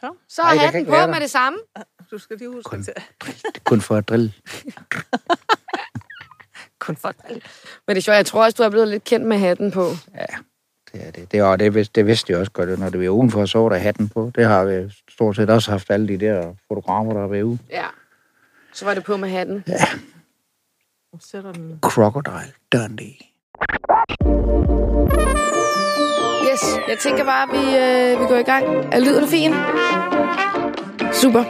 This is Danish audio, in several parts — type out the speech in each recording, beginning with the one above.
Så, Så Ej, hatten ikke på med det samme. du skal lige huske Kun. til. Kun for at drille. Kun for Men det er sjovt, jeg tror også, du er blevet lidt kendt med hatten på. Det er det. Det, og det, vidste, det vidste jeg også godt, når det var udenfor, så var der hatten på. Det har vi stort set også haft alle de der fotografer, der har været ude. Ja. Så var det på med hatten. Nu sætter den. Crocodile Dundee. Yes, jeg tænker bare, at vi, øh, vi går i gang. Er lyden fin? Super.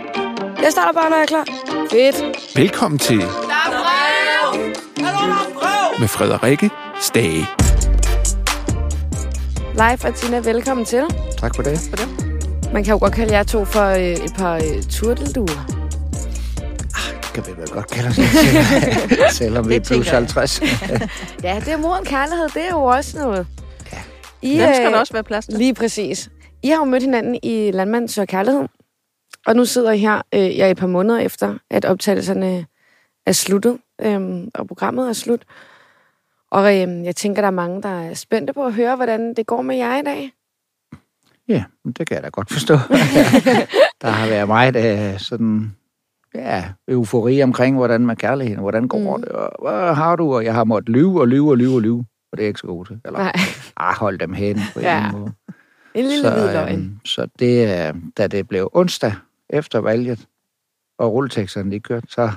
Jeg starter bare, når jeg er klar. Fedt. Velkommen til med Frederikke Stage. Live og Tina, velkommen til. Tak for det. Man kan jo godt kalde jer to for øh, et par øh, turtelduer. Kan vi vel godt kalde os det, selvom vi er Det plus tænker jeg. 50. Ja, det er moden kærlighed. Det er jo også noget. I, Dem skal øh, der også være plads til. Lige præcis. I har jo mødt hinanden i Landmand Søger Kærlighed. Og nu sidder I her, øh, jeg er et par måneder efter, at optagelserne er sluttet, øh, og programmet er slut. Og øh, jeg tænker, der er mange, der er spændte på at høre, hvordan det går med jer i dag. Ja, det kan jeg da godt forstå. der har været meget øh, sådan, ja, eufori omkring, hvordan med kærligheden, hvordan går Mm. det, og hvad har du, og jeg har måttet lyve og lyve og lyve og lyve, og det er ikke så god til. Eller, Nej, ah, hold dem hen på en Ja. eller anden måde. en lille så, hvid løgn. øhm, så det, øh, da det blev onsdag efter valget, og rulleteksterne de kørte, så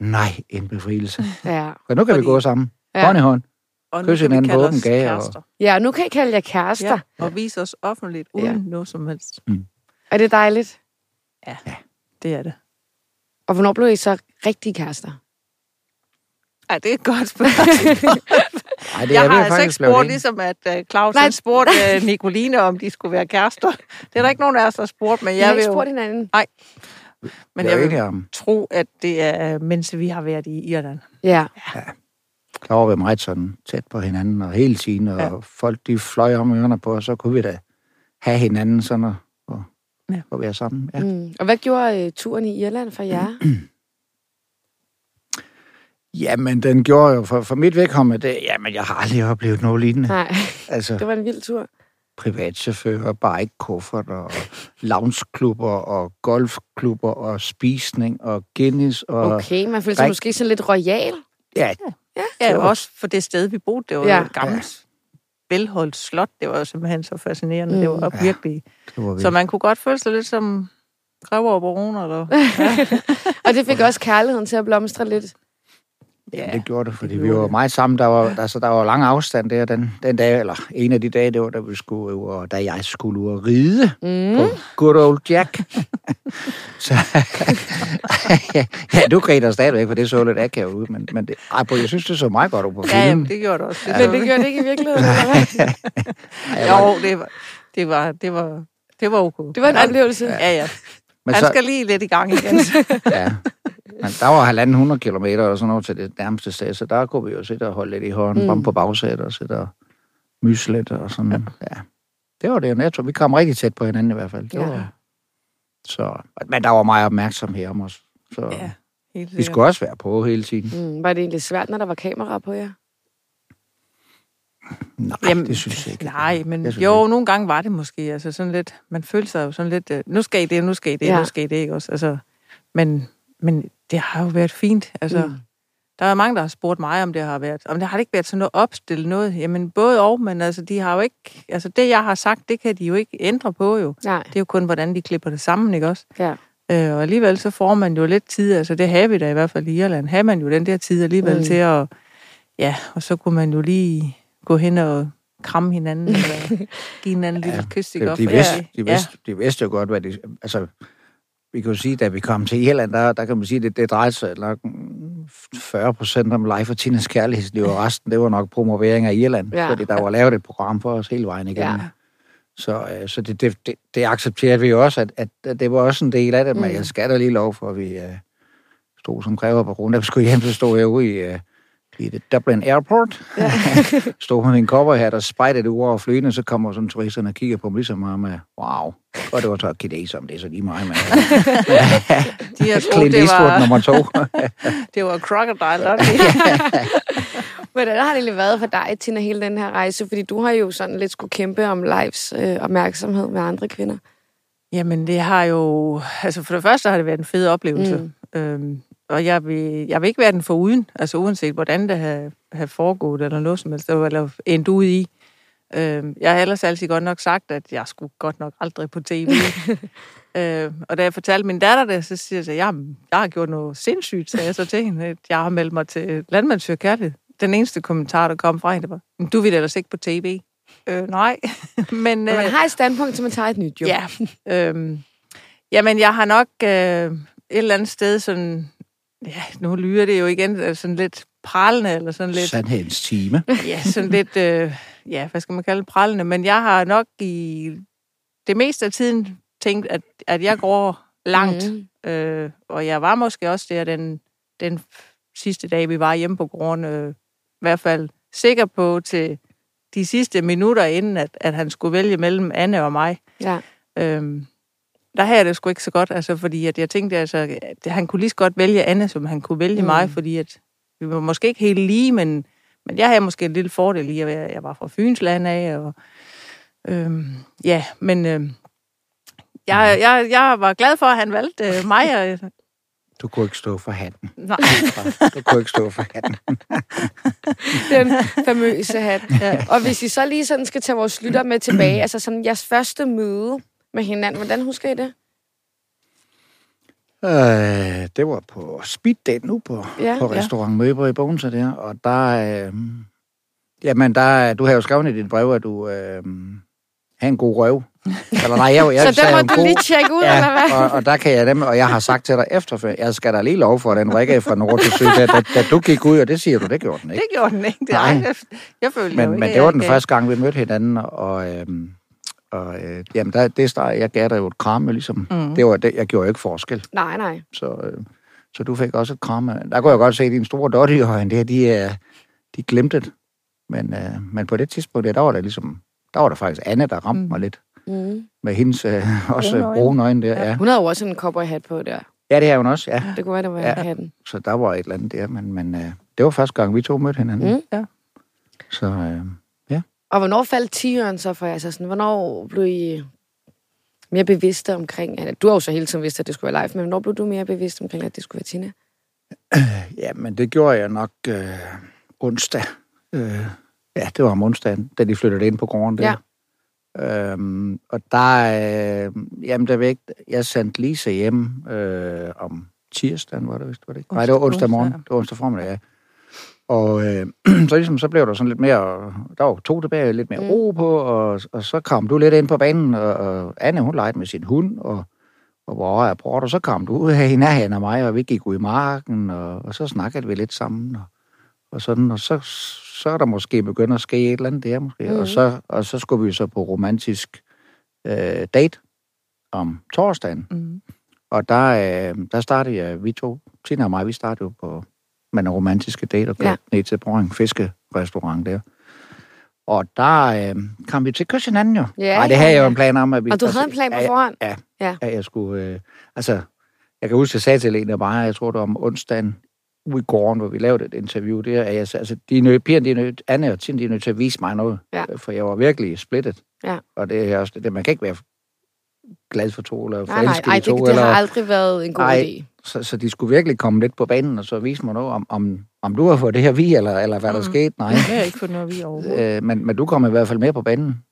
nej, en befrielse. Ja. For nu kan Fordi- vi gå sammen. Ja. Hånd i hånd. Og Kys hinanden på åben os gave og- ja, nu kan I kalde jer kærester. Ja, og vise os offentligt uden Ja. noget som helst. Er det dejligt? Det er det. Og hvornår blev I så rigtige kærester? Ej, det er et godt spørgsmål. Ej, det jeg er har altså ikke spurgt, ligesom at uh, Claus Nej. spurgte uh, Nicoline, om de skulle være kærester. Det er der ikke nogen af os, der har spurgt, men I jeg har vil ikke jo spurgt hinanden? men Vi er jeg vil om, tro, at det er, mens vi har været i Irland. Ja. der var vi meget sådan tæt på hinanden, og hele tiden, og Ja. folk de fløj om ørerne på, og så kunne vi da have hinanden sådan, og, og, Ja. og være sammen. Ja. Mm. Og hvad gjorde øh, turen i Irland for jer? Jamen, den gjorde jo for, for mit vedkommende, det, jamen, jeg har aldrig oplevet noget lignende. Nej, Altså, det var en vild tur. privatchauffører, bike og loungeklubber og golfklubber og spisning og Guinness og... Okay, man følte sig måske sådan lidt royal. Ja, Ja, Det var- også for det sted, vi boede. Det var Ja. ja. et gammelt, velholdt slot. Det var jo simpelthen så fascinerende. Mm. Det var Mm. Ja. virkelig... det var. Så man kunne godt føle sig lidt som grever og baroner. Eller... Og det fik også kærligheden til at blomstre lidt. Ja, det gjorde det, fordi det vi gjorde var det. meget sammen. Der var, altså, der var lang afstand der den, den dag, eller en af de dage, det var, da, vi skulle, ud og da jeg skulle ud og ride Mm. på good old Jack. så, ja, du griner stadigvæk, for det så lidt akavet ud, men, men det, ej, bro, jeg synes, det så meget godt ud på Ja, filmen. jamen, det gjorde det også. Men det gjorde det ikke i virkeligheden, eller hvad? Jo, det var, det var, det var, det var okay. Det var en oplevelse. Ja, ja. men Han så, skal lige lidt i gang igen. ja. Men der var halvanden hundrede kilometer og sådan noget til det nærmeste sted, så der kunne vi jo sætte og holde lidt i hånden, Mm. på bagsædet og sætte og myse lidt og sådan. Ja. ja. Det var det, jeg tror, vi kom rigtig tæt på hinanden i hvert fald. Det Ja. var, så, men der var meget opmærksomhed om os. Så ja, helt vi skulle også være på hele tiden. Mm. Var det egentlig svært, når der var kamera på jer? Nej, Jamen, det synes jeg ikke. Nej, men Jeg synes jo, ikke. nogle gange var det måske. Altså sådan lidt, man følte sig jo sådan lidt, øh, nu skal I det, nu skal I det, ja. nu skal I det, ikke også? Altså, men, men det har jo været fint. Altså, Mm. Der er mange, der har spurgt mig, om det har været, om det har det ikke været sådan noget opstillet noget. Jamen, både og, men altså, de har jo ikke, altså det, jeg har sagt, det kan de jo ikke ændre på jo. Nej, Det er jo kun, hvordan de klipper det sammen, ikke også? ja. Øh, og alligevel så får man jo lidt tid, altså det har vi da i hvert fald i Irland, har man jo den der tid alligevel Mm. til at, ja, og så kunne man jo lige gå hen og kramme hinanden, eller give hinanden en lille kys, ikke? De, vidste, ja, de, vidste, de vidste jo godt, hvad de... Altså, vi kan jo sige, da vi kom til Irland, der, der kan man sige, at det, det drejede sig nok 40 procent om life og Tinas kærlighedsliv, og resten, det var nok promovering af Irland, Ja. fordi der var lavet et program for os hele vejen igennem. Ja. Så, øh, så det, det, det, det accepterede vi jo også, at, at, at det var også en del af det, men Mm. jeg skal da lige lov for, at vi øh, stod som kræver på grund. Da vi skulle hjem, så stod jeg ude i, øh, i det Dublin Airport. Ja. stod med min cowboyhat og spejtede ud over flyene, så kommer sådan turisterne og kigger på mig ligesom mig med, wow. Og det var så kineser, om det er så lige mig, men... De har troet, Clint det var, nummer to. det var Crocodile Dundee. Hvordan har det egentlig været for dig, Tina, hele den her rejse? Fordi du har jo sådan lidt skulle kæmpe om lives øh, opmærksomhed med andre kvinder. Jamen, det har jo... Altså, for det første har det været en fed oplevelse. Mm. Øhm, og jeg vil, jeg vil ikke være den for uden, altså uanset hvordan det har, har foregået, eller noget som helst, eller endt ud i. Øhm, jeg har ellers altid godt nok sagt, at jeg skulle godt nok aldrig på tv. øhm, og da jeg fortalte min datter det, så siger jeg, at jeg, jeg har gjort noget sindssygt, sagde jeg så til hende, at jeg har meldt mig til Landmandsfør Kærlighed. Den eneste kommentar, der kom fra hende, var, "Men du vil ellers ikke på tv. Øh, nej, men... Men man øh, har et standpunkt, så man tager et nyt job. Ja. Øhm, jamen, jeg har nok øh, et eller andet sted sådan... Ja, nu lyder det jo igen øh, sådan lidt prallende, eller sådan lidt... Sandhedens time. Ja, sådan lidt... Øh, ja, hvad skal man kalde det? Prallende. Men jeg har nok i det meste af tiden tænkt, at, at jeg går langt. Mm. Øh, og jeg var måske også der den, den sidste dag, vi var hjemme på gården, øh, i hvert fald sikker på til de sidste minutter, inden at, at han skulle vælge mellem Anne og mig. Ja. Øhm, der havde jeg det sgu ikke så godt, altså, fordi at jeg tænkte, altså, at han kunne lige så godt vælge Anne, som han kunne vælge Mm. mm. mig, fordi at vi var måske ikke helt lige, men, men jeg havde måske en lille fordel i, at jeg, jeg var fra Fynsland af, og øhm, ja, men øhm, jeg, jeg, jeg var glad for, at han valgte øh, mig, og, Du kunne ikke stå for hatten. nej, Du kunne ikke stå for hatten. Den famøse hat. Ja. Og hvis I så lige sådan skal tage vores lytter med tilbage, altså sådan jeres første møde med hinanden, hvordan husker I det? Øh, det var på speed date nu på, Ja, ja, på ja. restaurant Møber i Bogense der, og der, øh, jamen der, du har jo skrevet i dit brev, at du øh, har en god røv. Eller nej, jeg, jeg så der må du god, lige tjekke ud, eller hvad? ja, og, og, der kan jeg dem, og jeg har sagt til dig efterfør, jeg skal da lige lov for, at den Rikke fra Nord til Syd, da, da, da, du gik ud, og det siger du, det gjorde den ikke. det gjorde den ikke. Det, Nej. jeg, jeg følte jo Men, ikke, men det var den første gang, vi mødte hinanden, og, øhm, og øh, jamen, der, det start, jeg gav dig jo et kram, ligesom. Mm. Det var, det, jeg gjorde jo ikke forskel, Nej, nej. så, øh, så du fik også et kram. Der kunne jeg godt se, at dine store dotte i øjne, det her, de, er, de glemte det. Men, øh, men på det tidspunkt, der, der var der ligesom, der var der faktisk Anne, der ramte mm. Mig lidt. Mm. Med hendes øh, også Brune øjne. brune øjne der, ja. Hun havde jo også en cowboyhat på der. Ja, det er hun også, ja. Det kunne være, det var Ja. ja. hatten. Så der var et eller andet der, men, men øh, det var første gang, vi to mødte hinanden. Mm. Ja. Så øh, Og hvornår faldt tigeren så for jer? Altså sådan, hvornår blev I mere bevidste omkring, at du har jo så hele tiden vidst, at det skulle være live, men hvornår blev du mere bevidst omkring, at det skulle være Tina? Ja, men det gjorde jeg nok øh, onsdag. Øh, ja, det var om onsdagen, da de flyttede ind på gården der. Ja. Øhm, og der, øh, jamen der væk, jeg sendte Lisa hjem øh, om tirsdagen, var det vist, var det ikke? Nej, det var onsdag Onsdag, morgen. ja. Det var onsdag formiddag, ja. Og øh, så ligesom, så blev der sådan lidt mere, der var to tilbage, lidt mere Mm. ro på, og, og så kom du lidt ind på banen, og, og Anne, hun legede med sin hund, og, og hvor er Port, og så kom du ud her i nærheden af mig, og vi gik ud i marken, og, og så snakkede vi lidt sammen, og, og sådan, og så, så er der måske begyndt at ske et eller andet der, måske, mm. og, så, og så skulle vi så på romantisk øh, date om torsdagen, Mm. og der, øh, der startede jeg, vi to, Tina og mig, vi startede jo på med en romantiske date og Ja. ja. ned til Brøring Fiskerestaurant der. Og der øh, kom vi til at kysse hinanden jo. Ja, Ej, det ja, havde jeg jo ja. en plan om, at vi... Og du havde en plan på ja, forhånd? Ja, Ja. ja. jeg skulle... Øh, altså, jeg kan huske, at jeg sagde til Lene bare, jeg tror det var om onsdagen, ude i gården, hvor vi lavede et interview der, at jeg sagde, altså, de er nødt, pigerne, de er nødt, Anne og Tine, de er nødt til at vise mig noget, Ja. for jeg var virkelig splittet. Ja. Og det er også det, man kan ikke være glad for to, eller Nej, nej, forelsket ej, i det, to, det eller... har aldrig været en god Ej. idé. Så, så de skulle virkelig komme lidt på banen, og så vise mig noget, om, om, om du har fået det her vi, eller, eller hvad der Mm. skete. Nej. Det har jeg ikke fået noget vi overhovedet. Øh, men, men du kom i hvert fald med på banen.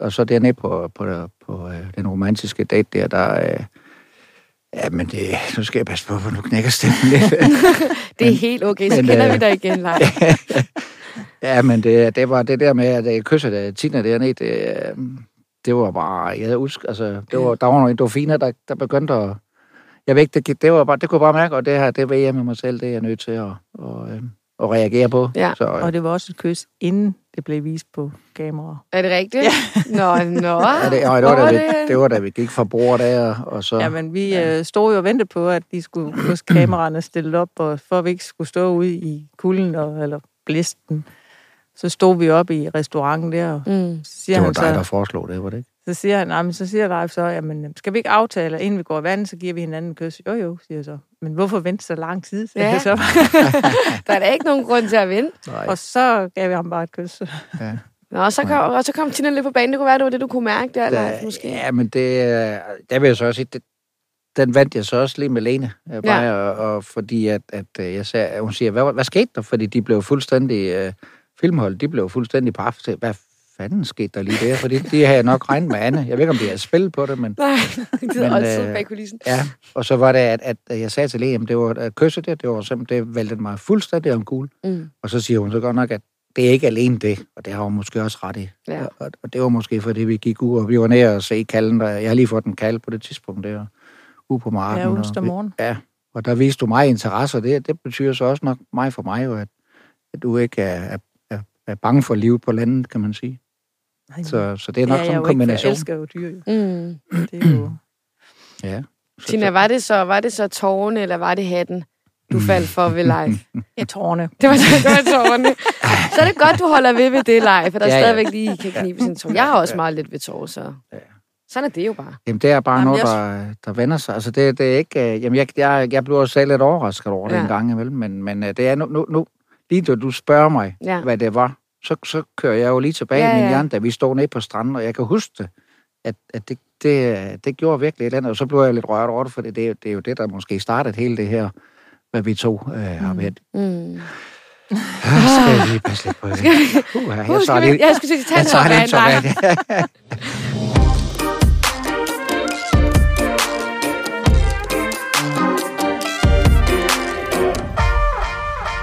Og så dernede på, på, på øh, den romantiske date der, der... Øh, ja, men det, nu skal jeg passe på, for nu knækker stemmen lidt. Det er helt okay, så men, kender øh, vi dig igen, Leif. ja, men det, det var det der med, at jeg kyssede Tina dernede, det, øh, det var bare... Jeg havde udsk, altså, det var, der var nogle endorfiner, der, der begyndte at... Jeg ved ikke, det, det, var bare, det kunne jeg bare mærke, og det her, det ved jeg med mig selv, det er jeg nødt til at, og, øh, at reagere på. Ja. Så, øh, Og det var også et kys, inden det blev vist på kamera. Er det rigtigt? Ja. Nå, nå. Ja, det, og det, var, da var vi, det var da vi gik fra bordet der, og så... Ja, men vi øh, stod jo og ventede på, at de skulle huske kameraerne stillet op, og for at vi ikke skulle stå ude i kulden og, eller blisten, så stod vi op i restauranten der, og Mm. så siger det var han dig, der så, foreslog det, var det ikke? Så siger han, nej, men så siger Leif så, jamen, skal vi ikke aftale, at inden vi går i vandet, så giver vi hinanden en kys? Jo, jo, siger jeg så. Men hvorfor vente så lang tid? Ja. Så. Der er da ikke nogen grund til at vente. Nej. og så gav vi ham bare et kys. Ja. Nå, og så kom, og så kom Tina lidt på banen. Det kunne være, det var det, du kunne mærke der, Da, Leif, måske. Ja, men det, øh, der vil jeg så også sige, det, den vandt jeg så også lige med Lene. øh, Bare, ja. og, og, fordi at, at øh, jeg sagde, hun siger, hvad, hvad skete der? Fordi de blev fuldstændig, øh, filmhold, de blev fuldstændig på aften. Hvad fanden skete der lige der? Fordi de havde jeg nok regnet med Anne. Jeg ved ikke, om de havde spillet på det, men... Nej, det er altid øh, bag kulissen. Ja, og så var det, at, at jeg sagde til Lene, det var at kysse det, det var simpelthen, det væltede mig fuldstændig om kul. Mm. Og så siger hun så godt nok, at det er ikke alene det, og det har hun måske også ret i. Ja. Og, og det var måske fordi, vi gik ud, og vi var nede og se kalden, der, jeg har lige fået en kald på det tidspunkt der, ude på marken. Ja, og onsdag morgen. Ja, og der viste du mig interesse, og det, det betyder så også nok mig for mig, jo, at, at du ikke er, er, er, er bange for livet på landet, kan man sige. Nej, Så, så det er nok ja, sådan en ikke, jeg kombination. elsker jo dyr. jo. Mm. Det er jo... Ja. Så, Tina, var det så, var det så tårne, eller var det hatten, du faldt for ved live? Ja, tårne. Det var, det var tårne. Så er det godt, du holder ved ved det live, for der Ja, ja, ja. stadigvæk lige kan knibe sin tår. Jeg har også meget lidt ved tår, så... Ja. Sådan er det jo bare. Jamen, det er bare Jamen, noget, jeg- der, der vender sig. Altså, det, det er ikke... øh, Jamen, jeg, jeg, jeg blev også selv lidt overrasket over det Ja. en gang imellem, men, men øh, det er nu, nu, nu lige da du spørger mig, Ja. hvad det var, så, så kører jeg jo lige tilbage Ja, i min hjerne, da vi stod nede på stranden, og jeg kan huske det, at, at det, det, det gjorde virkelig et eller andet, og så blev jeg lidt rørt over det, for det, er jo- det er jo det, der måske startede hele det her, hvad vi to øh, har været. Mm. Ah, skal jeg lige passe lidt på det? Uh, jeg, Uh, tager lige, jeg skulle sige, jeg tager lige en.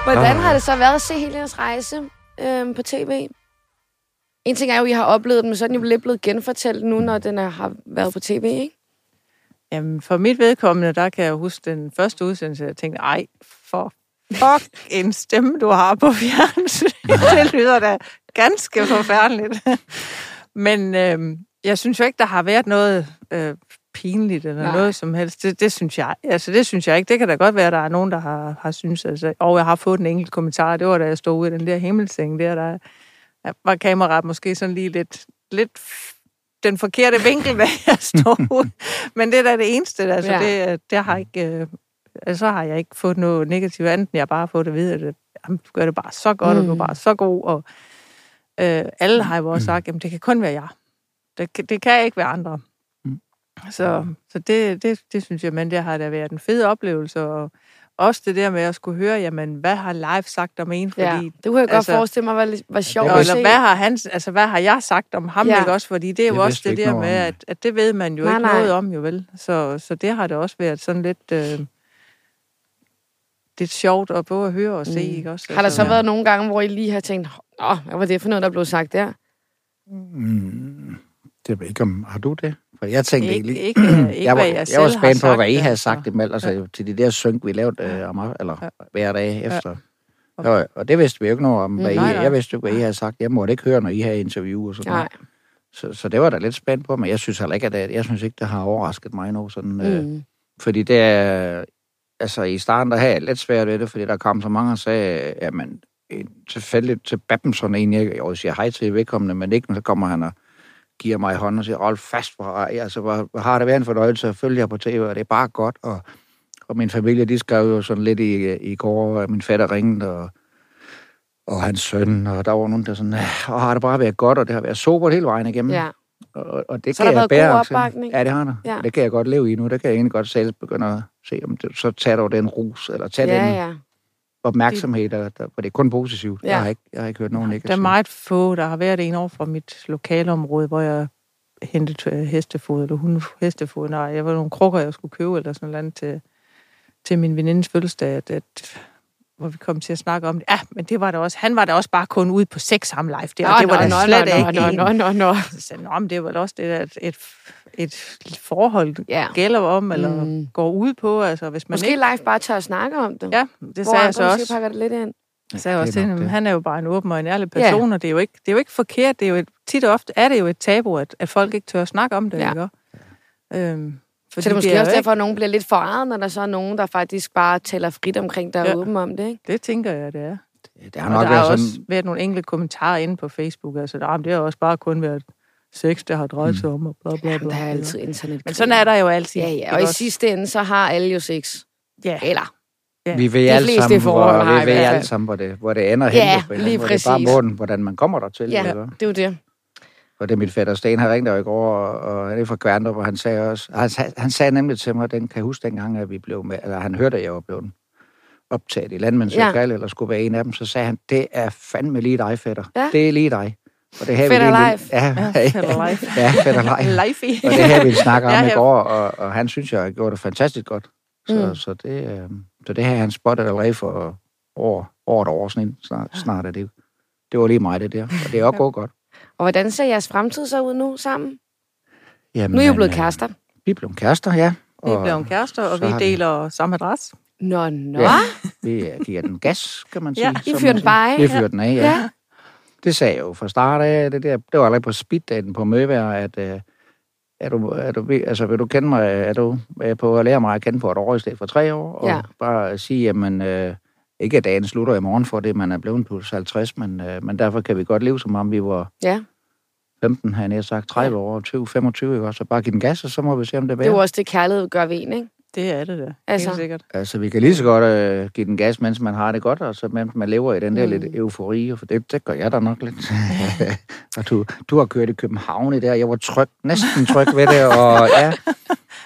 Hvordan har det så været at se hele jeres rejse øhm, på tv? En ting er jo, at I har oplevet den, men så er den jo lidt blevet genfortalt nu, når den er, har været på tv, ikke? Jamen, for mit vedkommende, der kan jeg huske den første udsendelse, jeg tænkte, ej, for fuck en stemme, du har på fjernsyn. det lyder da ganske forfærdeligt. Men øh, jeg synes jo ikke, der har været noget øh, pinligt eller Nej. Noget som helst. Det, det synes jeg. Altså, det synes jeg ikke. Det kan da godt være, at der er nogen, der har, har synes. Altså, og jeg har fået en enkelt kommentar. Det var, da jeg stod ude i den der himmelseng der, der var kameraet måske sådan lige lidt, lidt den forkerte vinkel, da jeg stod ude. Men det er da det eneste. Altså, Ja. det, det har ikke, øh, altså, så har jeg ikke fået noget negativt andet, jeg bare har fået at vide, at jamen, du gør det bare så godt, mm. og du er Mm. bare så god. Og øh, alle har jo også sagt, at det kan kun være jeg. Det, det kan ikke være andre. Så, så det, det, det synes jeg, men det har da været en fed oplevelse, og også det der med at skulle høre, jamen, hvad har live sagt om en? Fordi, Ja, det kunne jeg godt altså- forestille mig var, var sjovt at eller se. hvad har, han, altså, hvad har jeg sagt om ham, Ja. ikke også? Fordi det er jo Det også det der med, at, at det ved man jo Nej, ikke nej. noget om, jo vel? Så, så det har det også været sådan lidt, øh, lidt sjovt at både at høre og se, Mm. ikke også? Har der så Ja. været nogle gange, hvor I lige har tænkt, åh, hvad var det for noget, der blev sagt der? Mm, det ved ikke, om har du det? For jeg tænkte ikke, egentlig... ikke, ikke, ikke jeg var, hvad jeg, jeg, selv var spændt på, hvad I havde sagt imellem, altså ja. til de der synk, vi lavede øh, om, eller Ja. hver dag efter. Ja. Og, og det vidste vi jo ikke noget om, hvad Mm, I, nej, jeg vidste jo ikke, hvad I havde sagt. Jeg måtte ikke høre, når I havde interview og sådan Nej. noget. Så, så det var da lidt spændt på, men jeg synes heller ikke, at det, jeg synes ikke, det har overrasket mig nu. Sådan, mm. øh, Mm. fordi det er, altså i starten, der havde jeg lidt svært ved det, fordi der kom så mange og sagde, jamen, en tilfældigt til Babbenson egentlig, jeg vil sige hej til vedkommende, men ikke, så kommer han og giver mig hånden og siger, hold fast, hvor, altså, hvor, har det været en fornøjelse at følge jer på tv, og det er bare godt, og, og min familie, de skrev jo sådan lidt i, i går, og min fætter ringede, og, og hans søn, og der var nogen, der sådan, "Ah, og har det bare været godt, og det har været sobert hele vejen igennem. Ja. Og, og det Så kan der jeg bære. opbakning? Ja, det har der. Ja. Det kan jeg godt leve i nu. Det kan jeg egentlig godt selv begynde at se, om det, så tager du den rus, eller tager Ja, den ja. Opmærksomhed, der, der, for det er kun positivt. Ja. Jeg, har ikke, jeg har ikke hørt nogen negativt. Der er meget få, der har været en over fra mit lokalområde, hvor jeg hentede hestefod, eller hun hestefod. Nej, jeg var nogle krukker, jeg skulle købe, eller sådan noget til, til min venindes fødselsdag, at, at, hvor vi kom til at snakke om det. Ja, men det var der også. Han var da også bare kun ude på sex ham live. Det, og det var da slet ikke nå, en. nå, nå, nå. Så sagde "Nå, men det var da også det, at et, et forhold Ja. gælder om, eller Mm. går ud på. Altså, hvis man Måske ikke... live bare tør at snakke om det. Ja, det Hvor sagde jeg så måske også. pakker det lidt ind. Jeg sagde Ja, også til ham, han er jo bare en åben og en ærlig person, og det er jo ikke, det er jo ikke forkert. Det er jo et, tit og ofte er det jo et tabu, at, at folk ikke tør at snakke om det, Ja. ja. ikke? Øhm, Så det er måske jo også ikke- derfor, at nogen bliver lidt forarret, når der så er nogen, der faktisk bare taler frit omkring, der er Ja. åben om det, ikke? Det tænker jeg, det er. Det har Og nok der været har sådan... også været nogle enkelte kommentarer inde på Facebook. Altså, der, det har også bare kun været sex, der har drejet sig om, og bla bla bla. Jamen, der er altid internet. Men sådan er der jo altid. Ja, ja. Og i også? sidste ende, så har alle jo sex. Ja, Eller Ja. Vi ved alle fleste sammen, forhold hvor, har vi ved alle sammen, hvor det, hvor det ender Ja, hen. på en eller anden lige måde. Det er bare præcis. måden, hvordan man kommer der til. Ja, Ikke? det er jo det. Og det er mit fætter Sten, han ringte jo i går, og, og han er fra Kværndrup, og han sagde også, han, han sagde nemlig til mig, den kan jeg huske dengang, at vi blev med, eller han hørte, at jeg var blevet optaget i Landmænds Ja. eller skulle være en af dem, så sagde han, det er fandme lige dig, fætter. Ja. Det er lige dig. Og det her Fætter vi live. Ja, Ja, fætter live. ja, fætter live. Life Og det her, vi snakker om Ja, i går, og, og han synes, jeg har gjort det fantastisk godt. Så, Mm. så, det, øh, så det her, han spottet allerede for år, over et år sådan, snart, snart er det. Det var lige mig, det der. Og det er også gået godt. Og hvordan ser jeres fremtid så ud nu sammen? Jamen, Nu er I jo blevet kærester. Vi er blevet kærester, ja. Vi er blevet kærester, og vi har vi- deler samme adresse. Nå, nå. Ja. Vi øh, giver den gas, kan man sige. Ja, I fyrer den bare af. Vi fyrer den af, ja. Ja. ja. Det sagde jeg jo fra start af. Det, der, det var allerede på speeddaten på Møvær, at øh, er du, er du, altså, vil du kende mig, er du er på at lære mig at kende på et år i stedet for tre år? Og Ja. bare sige, jamen, øh, ikke at dagen slutter i morgen, for det man er blevet plus 50, men, øh, men derfor kan vi godt leve, som om vi var Ja, 15, har jeg sagt, 30 år, 20, 25, ikke? Så bare give den gas, og så må vi se, om det er det er jo også det, kærlighed gør ved en, ikke? Det er det da. Altså. Helt sikkert. Altså, vi kan lige så godt øh, give den gas, mens man har det godt, og så mens man lever i den der Mm. lidt eufori, for det, det gør jeg da nok lidt. og du, du har kørt i København i der, jeg var tryg, næsten tryg ved det, og ja,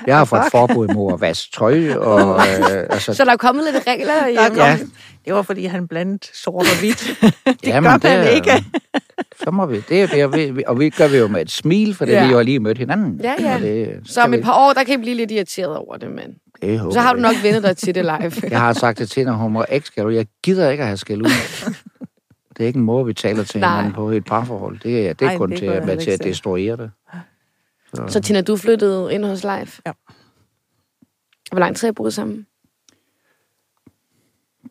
jeg har fået forbud mod at vaske tøj, og øh, altså, Så der er kommet lidt regler Der er hjemme. Ja. Det var, fordi han blandt sort og hvidt. det jamen, gør man er- ikke. Så må vi, det er det, og vi, og vi gør vi jo med et smil, for det Ja. vi jo har lige mødt hinanden. Ja, ja. Og Det, Så om vi- et par år, der kan I blive lidt irriteret over det, men det håber så har du nok vendet dig til det live. Jeg har sagt det til hende, hun må ikke skal Jeg gider ikke at have skæld ud. Det er ikke en måde, vi taler til Nej. hinanden på i et parforhold. Det er, det er Ej, kun det til, at, med til at destruere det. Så Tina, du flyttede ind hos Leif? Ja. Hvor lang tid har I boet sammen?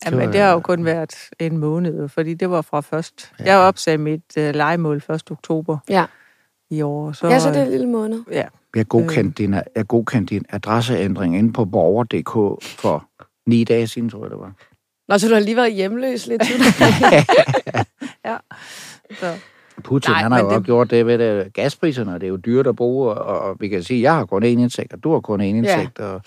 Jamen, var- det har jo kun været en måned, fordi det var fra først. Ja. Jeg opsagde mit uh, legemål 1. oktober Ja. i år. Så, ja, så det er en lille måned. Ja, Jeg godkendte, din, jeg godkendte din adresseændring inde på borger.dk for ni dage siden, tror jeg, det var. Nå, så du har lige været hjemløs lidt. så Putin, Nej, han har jo det- gjort det ved det. Gaspriserne, det er jo dyrt at bruge, og, og vi kan sige, at jeg har kun én indtægt, og du har kun én indtægt, ja. og,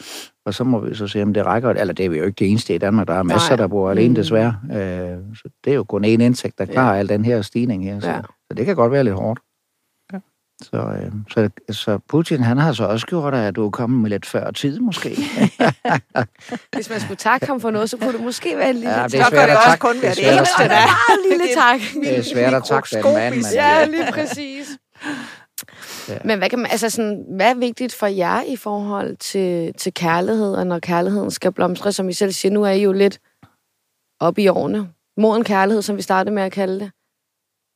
og så må vi så se, om det rækker. Eller det er vi jo ikke det eneste i Danmark, der er masser, Nej. der bor alene Mm. desværre. Øh, så det er jo kun én indtægt, der klarer ja. al den her stigning her. Så, Ja. så det kan godt være lidt hårdt. Ja. Så, øh, så, så Putin, han har så også gjort, at du er kommet med lidt før tid, måske. Hvis man skulle takke ham for noget, så kunne det måske være en lille Ja, ja, det er så kan det også kun Det være det eneste, der er. Lille tak. Det er svært at takke den mand. Ja, lige præcis. Ja. Men hvad, kan man, altså sådan, hvad er vigtigt for jer i forhold til, til kærlighed, og når kærligheden skal blomstre, som I selv siger, nu er I jo lidt op i årene. Moden kærlighed, som vi startede med at kalde det.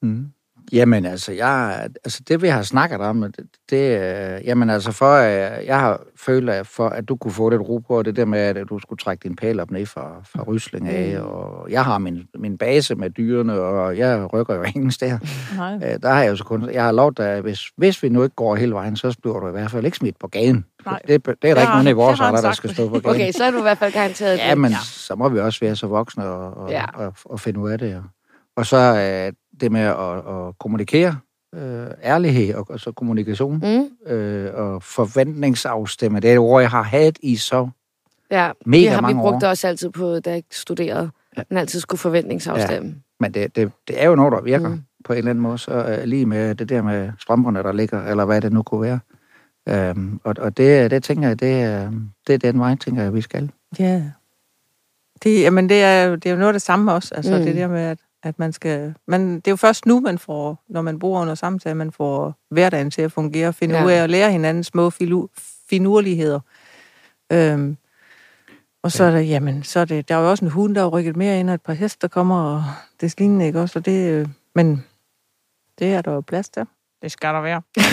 Mm. Jamen altså, jeg, altså det vi har snakket om, det, det øh, jamen altså for, øh, jeg har følt, at for at du kunne få lidt ro på, det der med, at du skulle trække din pæl op ned fra, fra Rysling af, Mm. og jeg har min, min base med dyrene, og jeg rykker jo ingen steder. nej. Øh, der har jeg jo så kun, jeg har dig, at hvis, hvis vi nu ikke går hele vejen, så bliver du i hvert fald ikke smidt på gaden. Nej. Det, det er der Det ikke nogen i vores alder, der skal stå på gaden. Okay, så er du i hvert fald garanteret Ja, det. men ja. så må vi også være så voksne og, og, Ja. ja. og, og finde ud af det. Og, og så øh, det med at, at kommunikere, øh, ærlighed og, og så kommunikation Mm, øh, og forventningsafstemme. Det er et ord, jeg har haft i så ja, Mega det har vi mange brugt år. det også altid på, da jeg studerede. Ja. Man altid skulle forventningsafstemme. Men det, det, det er jo noget, der virker Mm. på en eller anden måde. Så øh, lige med det der med strømperne, der ligger, eller hvad det nu kunne være. Øhm, og og det, det tænker jeg, det, er- det er den vej, tænker jeg, vi skal. Ja. Det, jamen, det er, jo- det er jo noget af det samme også. Altså, mm. det der med, at, at man skal... Man, det er jo først nu, man får, når man bor under samtale, man får hverdagen til at fungere, finde Ja. ud af at lære hinanden små filu, finurligheder. Øhm, og så er der, jamen, så er det, der er jo også en hund, der er rykket mere ind, og et par heste, der kommer, og det lignende, ikke også? Og det, øh, men det er der jo plads til. Det skal der være.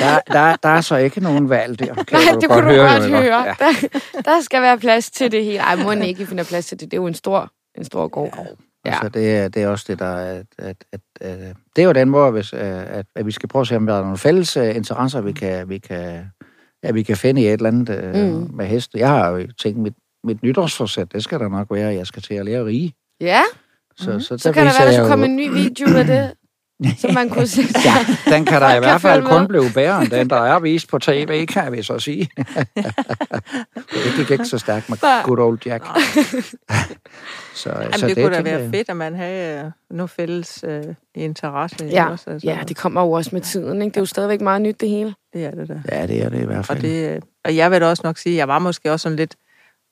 Der, der, der er så ikke nogen valg der. Kan Nej, du det kunne du jo, godt ikke? høre. Ja. Der, der skal være plads til det hele. Ej, må ikke finde plads til det. Det er jo en stor, en stor gård. Ja. Altså, det, er- det er også det, der er... At, at, at, at, det er jo den måde, hvis, øh, at, at vi skal prøve at se, om der er nogle fælles øh, interesser, vi kan, vi kan, ja, vi kan finde i et eller andet øh, Mm. mm. med heste. Jeg har jo tænkt, mit, mit nytårsforsæt, det skal der nok være, at jeg skal til at lære rige. Ja, Så, mm. så, så der kan der være, der skal komme en ny video af det. Som man kunne se. Ja, den kan der i hvert fald følge med. kun blive bedre end den, der er vist på tv, kan vi så sige. det gik ikke så stærkt med good old Jack. så, Jamen, så det, kunne da være jeg- fedt, at man havde øh, noget fælles øh, interesse. ikke Ja, også? Altså, ja, det kommer jo også med tiden. Ikke? Det er jo stadigvæk meget nyt, det hele. det er det da. Ja, det er det i hvert Og, fald. det, øh, og jeg vil da også nok sige, at jeg var måske også sådan lidt,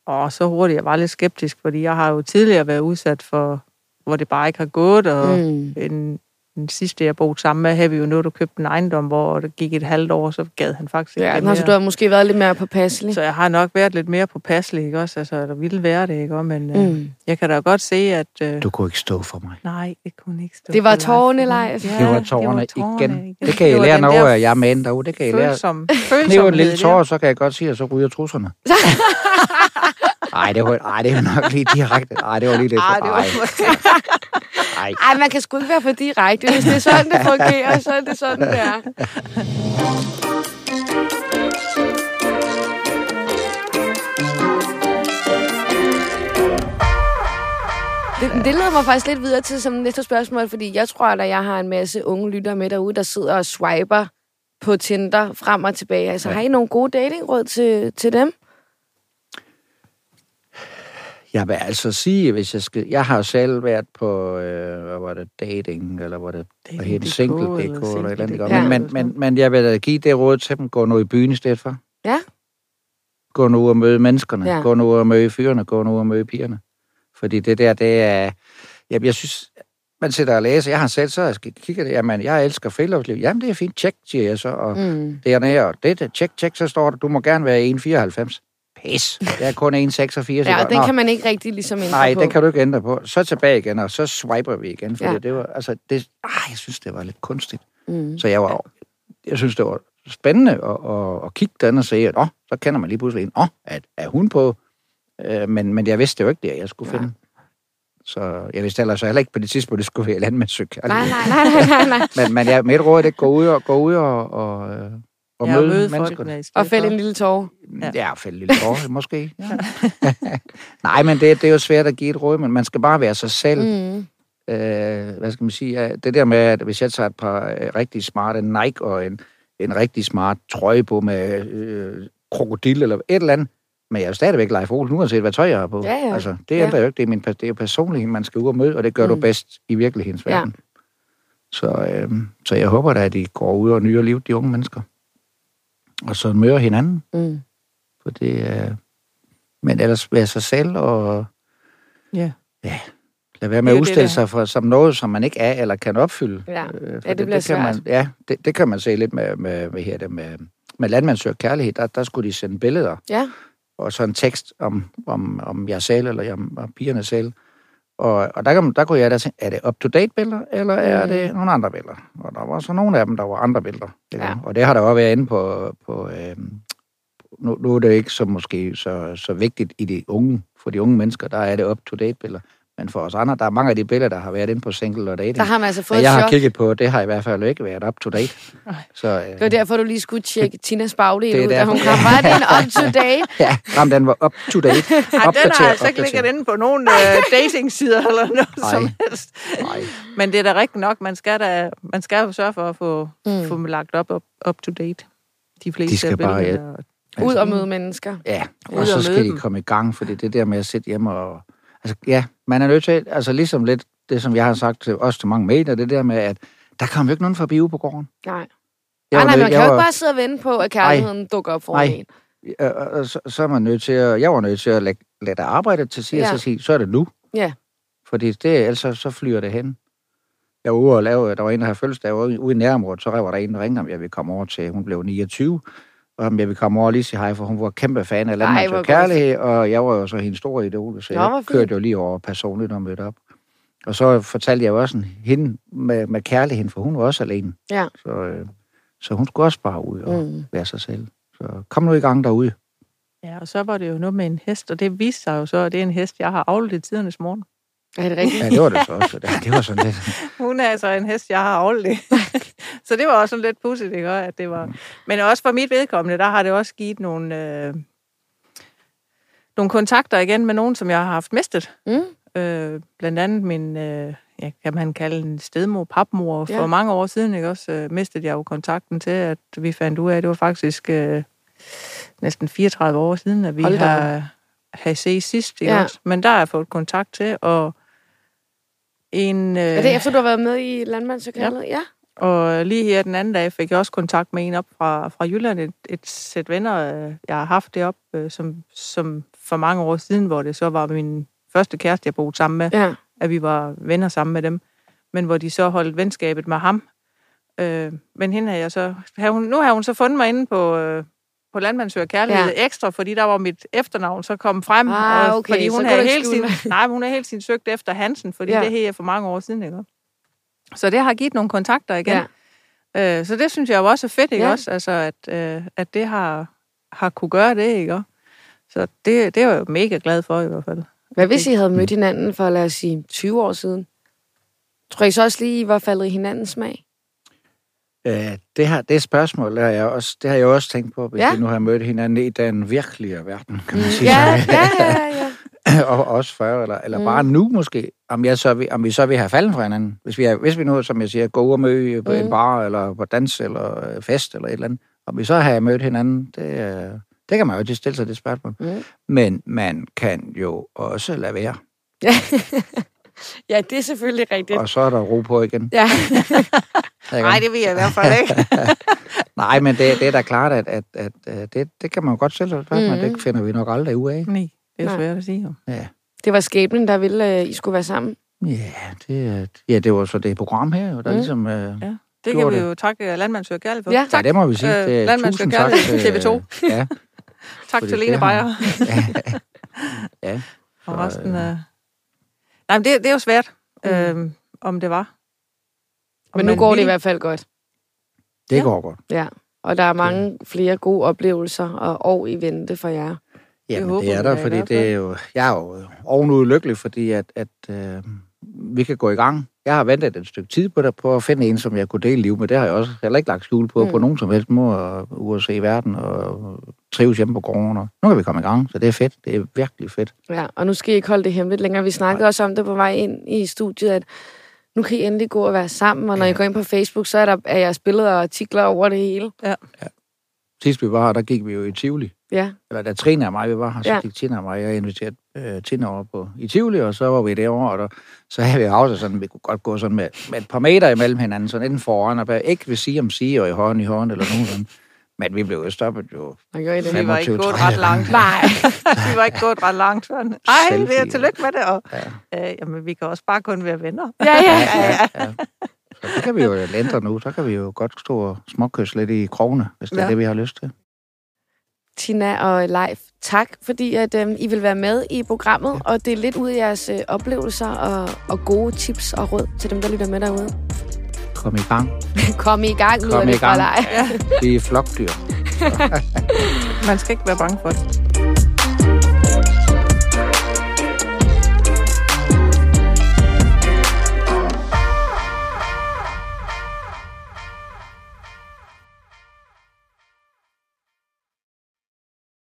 åh, så hurtigt, jeg var lidt skeptisk, fordi jeg har jo tidligere været udsat for, hvor det bare ikke har gået, og Mm. en, den sidste, jeg boede sammen med, havde vi jo noget, der købte en ejendom, hvor det gik et halvt år, så gad han faktisk ikke Ja, det mere. du har måske været lidt mere påpasselig. Så jeg har nok været lidt mere påpasselig, ikke også? Altså, der ville være det, ikke også? Men øh, Mm. jeg kan da godt se, at... Øh, Du kunne ikke stå for mig. nej, det kunne ikke stå Det var tårerne, Leif. Ja, det var tårerne igen. Det kan I var lære af. Jeg er med derude. Det kan I lære. Følsom, Kniv følsomhed. en lille der. tår, så kan jeg godt sige, at så ryger trusserne. Nej, det var, ej, det var nok lige direkte. Nej, det var lige lidt. Ej, det var Ej, ej. Ej, man kan sgu ikke være for direkte. Hvis det er sådan, det fungerer, så er det sådan, det er. Det, det leder mig faktisk lidt videre til som næste spørgsmål, fordi jeg tror, at jeg har en masse unge lyttere med derude, der sidder og swiper på Tinder frem og tilbage. Altså, Ja. har I nogle gode datingråd til, til dem? Jeg vil altså sige, hvis jeg skal... Jeg har selv været på, øh, hvad var det, dating, eller var det, hvad Dating.dk hedder det, single.dk, eller eller, eller, eller, single.dk, eller men, men, men, men jeg vil da give det råd til dem, gå nu i byen i stedet for. Ja. Gå nu og møde menneskerne, Ja. gå nu ud og møde fyrene, gå nu ud og møde pigerne. Fordi det der, det er... Jeg, jeg synes, man sidder og læser, jeg har selv så jeg kigger det, jamen, jeg elsker friluftsliv. Jamen, det er fint, tjek, siger jeg så, og Mm. dernede, og det, det, tjek, tjek, så står der, du må gerne være 1,94. Pis, det er kun 1,86. Ja, og den kan man ikke rigtig ligesom ændre Nej, på. den kan du ikke ændre på. Så tilbage igen, og så swiper vi igen. For Ja. ja. det var, altså, det, ah, jeg synes, det var lidt kunstigt. Mm. Så jeg var, jeg synes, det var spændende at, at, at kigge den og se, at åh, så kender man lige pludselig en, åh, at, er hun på? Øh, men, men jeg vidste jo ikke det, jeg skulle Nej. finde. Så jeg vidste ellers heller ikke på det tidspunkt, det skulle være landmandssøg. Nej, nej, nej, nej, nej, nej. Men, men jeg, mit råd er, at gå ud og, gå ud og, og, øh, og Ja, møde, møde mennesker. folkene i stedet Og fælde en lille tårer. Ja, ja fælde lille tårer, måske. Ja. Nej, men det, det er jo svært at give et råd, men man skal bare være sig selv. Mm. Øh, hvad skal man sige? ja, Det der med, at hvis jeg tager et par øh, rigtig smarte Nike og en, en rigtig smart trøje på med øh, krokodil eller et eller andet, men jeg er jo stadigvæk Leif Olsen, uanset hvad tøj jeg har på. Ja, ja. Altså, det Ja. ændrer jo ikke. Det er, min, det er jo personligheden, man skal ud og møde, og det gør mm. du bedst i virkelighedens Ja. verden. Så, øh, så jeg håber da, at de går ud og nyder livet, de unge mennesker. Og så møder hinanden. Mm. For det er... Men ellers være sig selv og Ja. lade være med Det at det, udstille sig for, som noget, som man ikke er eller kan opfylde. Ja. Øh, Ja, det bliver det kan svært. man, Ja, det, det kan man se lidt med, med, med, her, det med, med landmandsøg kærlighed. Der, der skulle de sende billeder Ja. og så en tekst om, om, om jeg selv eller om, om pigerne selv. Og, og der, kan, der kunne jeg da tænke, er det up-to-date billeder, eller er Mm. det nogle andre billeder? Og der var så nogle af dem, der var andre billeder. Ja. Og det har der også været inde på... på øhm, nu, nu er det ikke så måske så, så vigtigt i de unge, for de unge mennesker, der er det up-to-date billeder. Men for os andre, der er mange af de billeder, der har været inde på single og dating. Der har man altså fået og et jeg har chok. kigget på, det har i hvert fald ikke været up-to-date. Så, øh, Det var derfor, du lige skulle tjekke Tinas bagdel ud, da hun kom. Var det en up-to-date? ja, jamen, den var up-to-date. Ej, den har altså ikke ligget inde på nogen øh, datingsider eller noget Nej. som helst. Nej. Men det er da rigtigt nok, man skal da man skal jo sørge for at få, Mm. mm. få lagt op up, up to date. De fleste De skal bare, billeder. Ud og møde mennesker. Ja, Ud og så og skal de komme i gang, fordi det der med at sidde hjemme og... Altså, ja, man er nødt til, altså ligesom lidt det, som jeg har sagt til os til mange medier, det der med, at der kommer jo ikke nogen forbi ude på gården. Nej. Jeg Nej, nej, man kan jo ikke bare sidde og vente på, at kærligheden dukker op foran Nej. en. Og så, så er man nødt til at, jeg var nødt til at lægge, lade arbejdet til side, Ja. ja. så sige, så er det nu. Ja. Fordi det, ellers så, så flyver det hen. Jeg var ude og lave, der var en, der havde fødselsdag ude, ude i nærområdet, så var der en, der ringede, om jeg ville komme over til, hun blev 29, og om jeg ville komme over og lige sige hej, for hun var kæmpe fan af Landmands og Kærlighed, og jeg var jo så hendes store idol, så Nå, jeg kørte jo lige over personligt og mødte op. Og så fortalte jeg jo også hende med, med kærligheden, for hun var også alene. Ja. Så, øh, så hun skulle også bare ud og Mm. mm. være sig selv. Så kom nu i gang derude. Ja, og så var det jo noget med en hest, og det viste sig jo så, at det er en hest, jeg har avlet i tidernes morgen. Er det rigtigt? Ja, det var det så også. Det, det var sådan lidt... Hun er altså en hest, jeg har avlet i. så det var også sådan lidt pudsigt, ikke? At det var... Men også for mit vedkommende, der har det også givet nogle, øh, nogle kontakter igen med nogen, som jeg har haft mistet. Mm. Øh, blandt andet min, øh, ja, kan man kalde en stedmor, papmor. For Ja. mange år siden, ikke også, øh, mistede jeg jo kontakten til, at vi fandt ud af, at det var faktisk øh, næsten 34 år siden, at vi Hold har, har set sidst, ikke Ja. også? Men der har jeg fået kontakt til, og en... Øh, Er det efter, du har været med i Landmandslokalet? Ja. og lige her den anden dag fik jeg også kontakt med en op fra, fra Jylland, et, et sæt venner, øh, jeg har haft deroppe, øh, som, som for mange år siden, hvor det så var min første kæreste, jeg boede sammen med, Ja. at vi var venner sammen med dem, men hvor de så holdt venskabet med ham. Øh, men hende har jeg så... Har hun, nu har hun så fundet mig inde på, øh, på Landmandsøger Kærlighed Ja. ekstra, fordi der var mit efternavn så kom frem. Ah, og, okay, fordi så hun kan havde hele tiden, nej, hun har hele tiden søgt efter Hansen, fordi Ja. det her er for mange år siden, ikke? Så det har givet nogle kontakter igen. Ja. Øh, så det synes jeg jo også er fedt, ikke Ja. også? Altså, at, øh, at det har, har kunne gøre det, ikke? Så det, det er jeg jo mega glad for i hvert fald. Hvad hvis I havde mødt hinanden for, lad os sige, 20 år siden? Tror I så også lige, I var faldet i hinandens smag? Øh, det, her, det spørgsmål er jeg også, det har jeg også tænkt på, hvis Ja. vi nu har mødt hinanden i den virkelige verden, kan man sige. Ja, ja, ja, ja. og også før, eller, eller Mm. mm. bare nu måske, om, jeg så, vil- om vi så vil have falden fra hinanden. Hvis vi, er, hvis vi nu, som jeg siger, går og møde på Mm. mm. en bar, eller på dans, eller øh, fest, eller et eller andet, om vi så har mødt hinanden, det, øh, det kan man jo ikke stille sig det spørgsmål. Mm. Men man kan jo også lade være, Ja, det er selvfølgelig rigtigt. og så er der ro på igen. Ja. Nej, det vil jeg i hvert fald ikke. Nej, men det, det er da klart, at, at, at, at det, det kan man jo godt stille sig et spørgsmål. Mhm. Mm. Det finder vi nok aldrig ud af. Nej, det er Nej. svært at sige. Jo. Ja. Det var skæbnen, der ville, at I skulle være sammen. Ja, det, er- ja, det var så det program her, der Mm. mm. ligesom... Øh, Ja. ja. Det kan vi det. jo takke Landmandsøger Kærlighed for. Ja. ja, det må vi sige. Øh, Det er Landmand tusind Søger tak. Kærlighed, øh, TV2. Ja, Tak Fordi til Lene Beyer. ja. Og Så, resten øh, af... Nej, men det, det er jo svært, Mm. øhm, om det var. Om Men nu går det i hvert fald godt. Det Ja. går godt. Ja. Og der er mange flere gode oplevelser og år i vente for jer. Jamen, håber det er der, fordi det er jo... Jeg er jo ovenud lykkelig, fordi at, at øh, vi kan gå i gang. Jeg har ventet et stykke tid på det, på at finde en, som jeg kunne dele liv med. Det har jeg også heller ikke lagt skjul på, Mm. på nogen som helst måde, ude at se i verden og trives hjemme på gården. Og nu kan vi komme i gang, så det er fedt. Det er virkelig fedt. Ja, og nu skal I ikke holde det hemmeligt længere. Vi snakkede også om det på vej ind i studiet, at nu kan I endelig gå og være sammen, og når I går ind på Facebook, så er der er jeres billeder og artikler over det hele. Sidst vi var her, der gik vi jo i Tivoli. Ja, Eller da Trine og mig, vi var her, så Ja. ja. gik Tina og mig, jeg inviterede øh, Tina over på, i Tivoli, og så var vi derovre, og der, så havde vi aftalt sådan, vi kunne godt gå sådan med, med et par meter imellem hinanden, sådan enten foran og bag, ikke ved sige om sige, og i hånd i hånd, eller nogen sådan. Men vi blev jo stoppet jo. og I det. Vi var ikke 25, gået 30. ret langt. Nej. vi var ikke gået ret langt. Ej, det Selfie. er tillykke med det. Og, Ja. øh, jamen, vi kan også bare kun være venner. Ja, ja. ja, ja. ja. Så det kan vi jo ændre nu, så kan vi jo godt stå og småkysse lidt i krogene, hvis det er Ja. det, vi har lyst til. Tina og Leif, tak fordi at øhm, I vil være med i programmet, og det er lidt ud af jeres øh, oplevelser og, og gode tips og råd til dem, der lytter med derude. Kom i gang. Kom i gang, lyder Kom i det fra. Leif. Vi er flokdyr. Man skal ikke være bange for det.